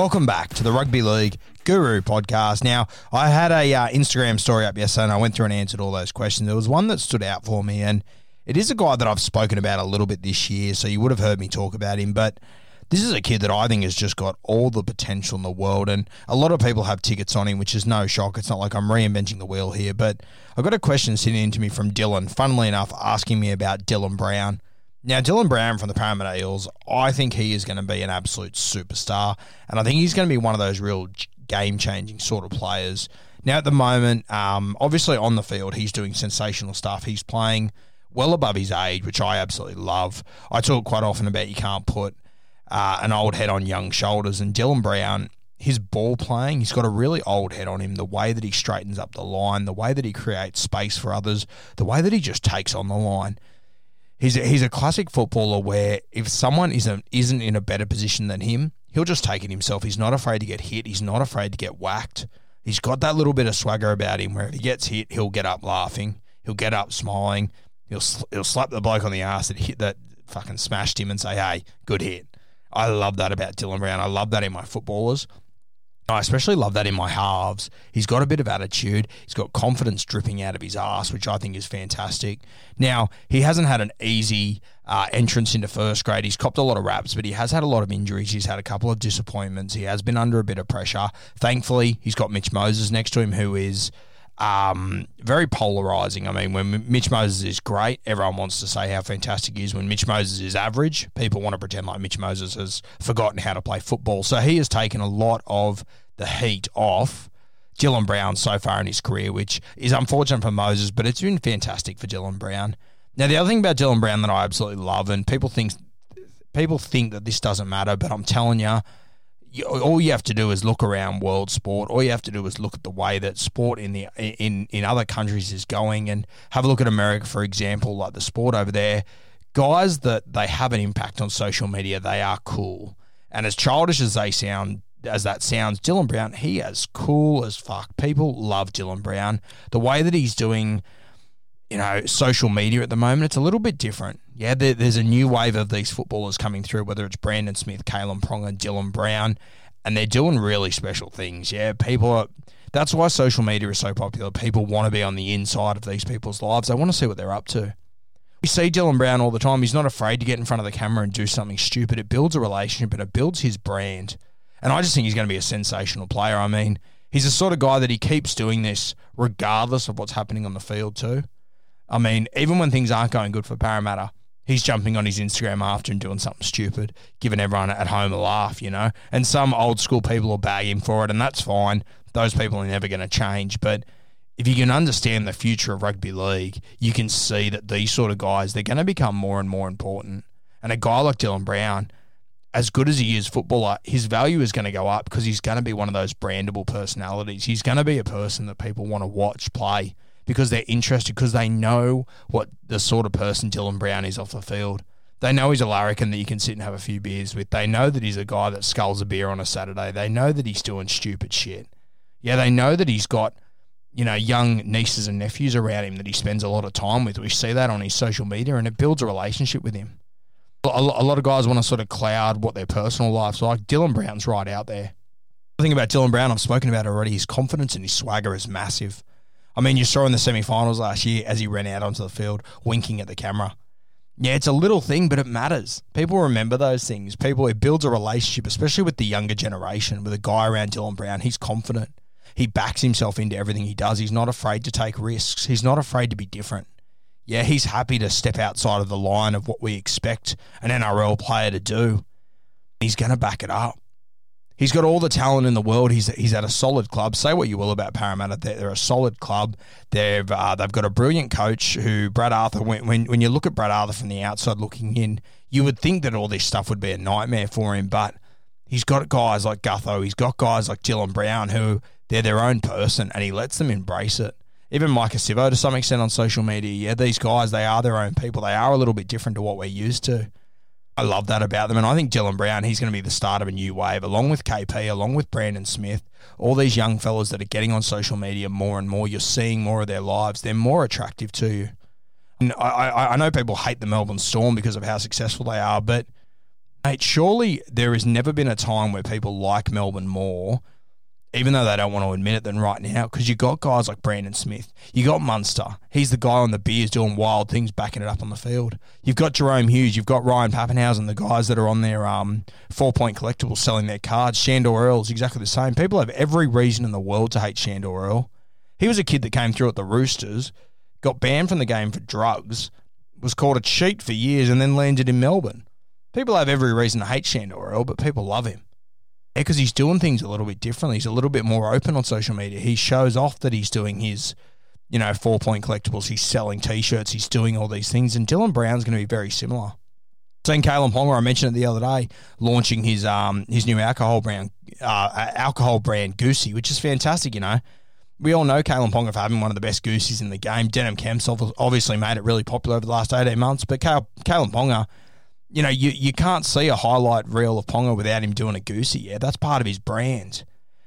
Welcome back to the Rugby League Guru podcast. Now, I had a uh, Instagram story up yesterday, and I went through and answered all those questions. There was one that stood out for me, and it is a guy that I've spoken about a little bit this year, so you would have heard me talk about him. But this is a kid that I think has just got all the potential in the world, and a lot of people have tickets on him, which is no shock. It's not like I'm reinventing the wheel here, but I've got a question sitting into me from Dylan, funnily enough, asking me about Dylan Brown. Now, Dylan Brown from the Parramatta Eels, I think he is going to be an absolute superstar, and I think he's going to be one of those real game changing sort of players. Now, at the moment, um, obviously on the field, he's doing sensational stuff. He's playing well above his age, which I absolutely love. I talk quite often about you can't put uh, an old head on young shoulders, and Dylan Brown, his ball playing, he's got a really old head on him. The way that he straightens up the line, the way that he creates space for others, the way that he just takes on the line he's a, he's a classic footballer where if someone isn't isn't in a better position than him, he'll just take it himself. He's not afraid to get hit. He's not afraid to get whacked. He's got that little bit of swagger about him where if he gets hit, he'll get up laughing. He'll get up smiling. He'll he'll slap the bloke on the ass that hit that fucking smashed him and say, "Hey, good hit." I love that about Dylan Brown. I love that in my footballers. I especially love that in my halves. He's got a bit of attitude. He's got confidence dripping out of his ass, which I think is fantastic. Now, he hasn't had an easy uh, entrance into first grade. He's copped a lot of raps, but he has had a lot of injuries. He's had a couple of disappointments. He has been under a bit of pressure. Thankfully, he's got Mitch Moses next to him, who is um, very polarizing. I mean, when Mitch Moses is great, everyone wants to say how fantastic he is. When Mitch Moses is average, people want to pretend like Mitch Moses has forgotten how to play football. So he has taken a lot of the heat off Dylan Brown so far in his career, which is unfortunate for Moses, but it's been fantastic for Dylan Brown. Now, the other thing about Dylan Brown that I absolutely love, and people think people think that this doesn't matter, but I'm telling you, you, all you have to do is look around world sport. All you have to do is look at the way that sport in the in in other countries is going, and have a look at America, for example, like the sport over there. Guys that they have an impact on social media, they are cool. And as childish as they sound, as that sounds, Dylan Brown, he is cool as fuck. People love Dylan Brown. The way that he's doing, you know, social media at the moment, it's a little bit different. Yeah, there, there's a new wave of these footballers coming through, whether it's Brandon Smith, Kalyn Ponga, Dylan Brown, and they're doing really special things. Yeah, people are. That's why social media is so popular. People want to be on the inside of these people's lives. They want to see what they're up to. We see Dylan Brown all the time. He's not afraid to get in front of the camera and do something stupid. It builds a relationship and it builds his brand. And I just think he's going to be a sensational player. I mean, he's the sort of guy that he keeps doing this regardless of what's happening on the field, too. I mean, even when things aren't going good for Parramatta, he's jumping on his Instagram after and doing something stupid, giving everyone at home a laugh, you know? And some old school people will bag him for it, and that's fine. Those people are never going to change. But if you can understand the future of rugby league, you can see that these sort of guys, they're going to become more and more important. And a guy like Dylan Brown, as good as he is footballer, his value is going to go up because he's going to be one of those brandable personalities. He's going to be a person that people want to watch play because they're interested because they know what the sort of person Dylan Brown is off the field. They know he's a larrikin that you can sit and have a few beers with. They know that he's a guy that skulls a beer on a Saturday. They know that he's doing stupid shit. Yeah, they know that he's got, you know, young nieces and nephews around him that he spends a lot of time with. We see that on his social media and it builds a relationship with him. A lot of guys want to sort of cloud what their personal life's like. Dylan Brown's right out there. The thing about Dylan Brown, I've spoken about already, his confidence and his swagger is massive. I mean, you saw in the semi finals last year as he ran out onto the field, winking at the camera. Yeah, it's a little thing, but it matters. People remember those things. People, it builds a relationship, especially with the younger generation, with a guy around Dylan Brown. He's confident. He backs himself into everything he does. He's not afraid to take risks. He's not afraid to be different. Yeah, he's happy to step outside of the line of what we expect an NRL player to do. He's going to back it up. He's got all the talent in the world. He's he's at a solid club. Say what you will about Parramatta, they're, they're a solid club. They've uh, they've got a brilliant coach who Brad Arthur. When, when when you look at Brad Arthur from the outside looking in, you would think that all this stuff would be a nightmare for him, but he's got guys like Gutho. He's got guys like Dylan Brown who they're their own person, and he lets them embrace it. Even Maika Sivo to some extent on social media. Yeah, these guys they are their own people. They are a little bit different to what we're used to. I love that about them. And I think Dylan Brown, he's going to be the start of a new wave, along with KP, along with Brandon Smith, all these young fellas that are getting on social media more and more. You're seeing more of their lives. They're more attractive to you. And I, I, I know people hate the Melbourne Storm because of how successful they are, but mate, surely there has never been a time where people like Melbourne more even though they don't want to admit it, than right now because you got guys like Brandon Smith, you got Munster, he's the guy on the beers doing wild things, backing it up on the field. You've got Jahrome Hughes, you've got Ryan Papenhuyzen, the guys that are on their um, four point collectibles selling their cards. Sandor is exactly the same. People have every reason in the world to hate Sandor Earl. He was a kid that came through at the Roosters, got banned from the game for drugs, was called a cheat for years, and then landed in Melbourne. People have every reason to hate Sandor Earl, but people love him because he's doing things a little bit differently. He's a little bit more open on social media. He shows off that he's doing his, you know, four point collectibles. He's selling t shirts. He's doing all these things. And Dylan Brown's going to be very similar. Seen Kalyn Ponga, I mentioned it the other day, launching his um his new alcohol brand, uh, alcohol brand Goosey, which is fantastic. You know, we all know Kalyn Ponga for having one of the best goosies in the game. Denim Kemp's obviously made it really popular over the last eighteen months, but Kalyn Ponga you know, you, you can't see a highlight reel of Ponga without him doing a goosey. Yeah, that's part of his brand.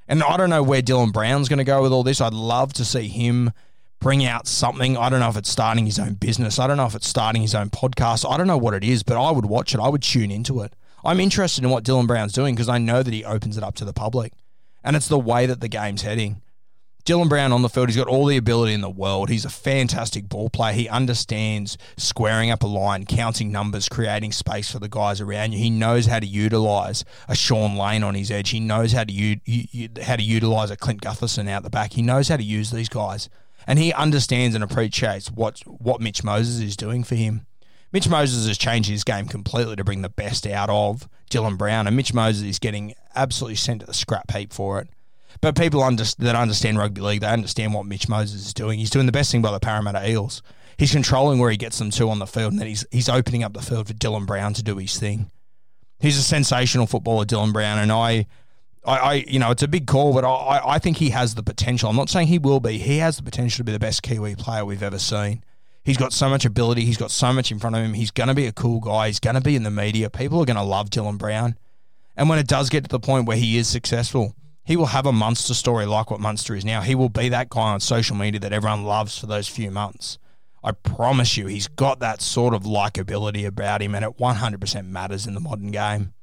And I don't know where Dylan Brown's going to go with all this. I'd love to see him bring out something. I don't know if it's starting his own business. I don't know if it's starting his own podcast. I don't know what it is, but I would watch it. I would tune into it. I'm interested in what Dylan Brown's doing because I know that he opens it up to the public. And it's the way that the game's heading. Dylan Brown on the field, he's got all the ability in the world. He's a fantastic ball player. He understands squaring up a line, counting numbers, creating space for the guys around you. He knows how to utilize a Shaun Lane on his edge. He knows how to u- u- how to utilize a Clint Gutherson out the back. He knows how to use these guys, and he understands and appreciates what what Mitch Moses is doing for him. Mitch Moses has changed his game completely to bring the best out of Dylan Brown, and Mitch Moses is getting absolutely sent to the scrap heap for it. But people under, that understand rugby league, they understand what Mitch Moses is doing. He's doing the best thing by the Parramatta Eels. He's controlling where he gets them to on the field, and then he's he's opening up the field for Dylan Brown to do his thing. He's a sensational footballer, Dylan Brown, and I, I, I you know, it's a big call, but I, I think he has the potential. I'm not saying he will be. He has the potential to be the best Kiwi player we've ever seen. He's got so much ability. He's got so much in front of him. He's going to be a cool guy. He's going to be in the media. People are going to love Dylan Brown. And when it does get to the point where he is successful, he will have a Munster story like what Munster is now. He will be that guy on social media that everyone loves for those few months. I promise you, he's got that sort of likability about him, and it 100% matters in the modern game.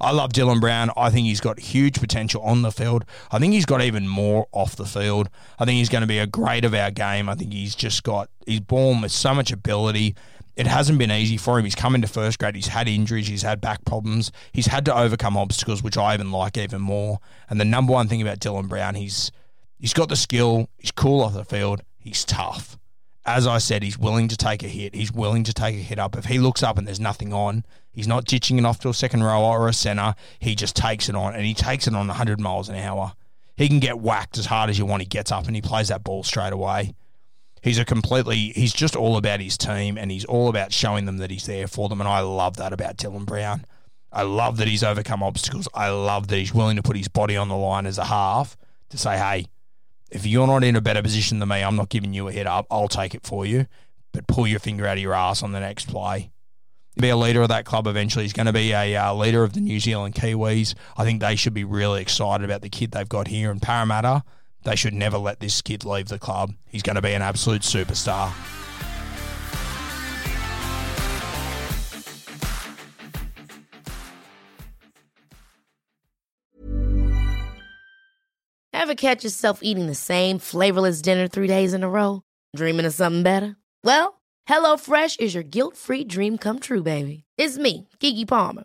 I love Dylan Brown. I think he's got huge potential on the field. I think he's got even more off the field. I think he's going to be a great of our game. I think he's just got, he's born with so much ability it hasn't been easy for him. He's come into first grade. He's had injuries. He's had back problems. He's had to overcome obstacles, which I even like even more. And the number one thing about Dylan Brown, he's he's got the skill. He's cool off the field. He's tough. As I said, he's willing to take a hit. He's willing to take a hit up. If he looks up and there's nothing on, he's not ditching it off to a second row or a centre. He just takes it on, and he takes it on 100 miles an hour. He can get whacked as hard as you want. He gets up and he plays that ball straight away. He's a completely, he's just all about his team and he's all about showing them that he's there for them. And I love that about Dylan Brown. I love that he's overcome obstacles. I love that he's willing to put his body on the line as a half to say, hey, if you're not in a better position than me, I'm not giving you a head up. I'll take it for you. But pull your finger out of your ass on the next play. Be a leader of that club eventually. He's going to be a uh, leader of the New Zealand Kiwis. I think they should be really excited about the kid they've got here in Parramatta. They should never let this kid leave the club. He's going to be an absolute superstar. Ever catch yourself eating the same flavorless dinner three days in a row? Dreaming of something better? Well, HelloFresh is your guilt-free dream come true, baby. It's me, Keke Palmer.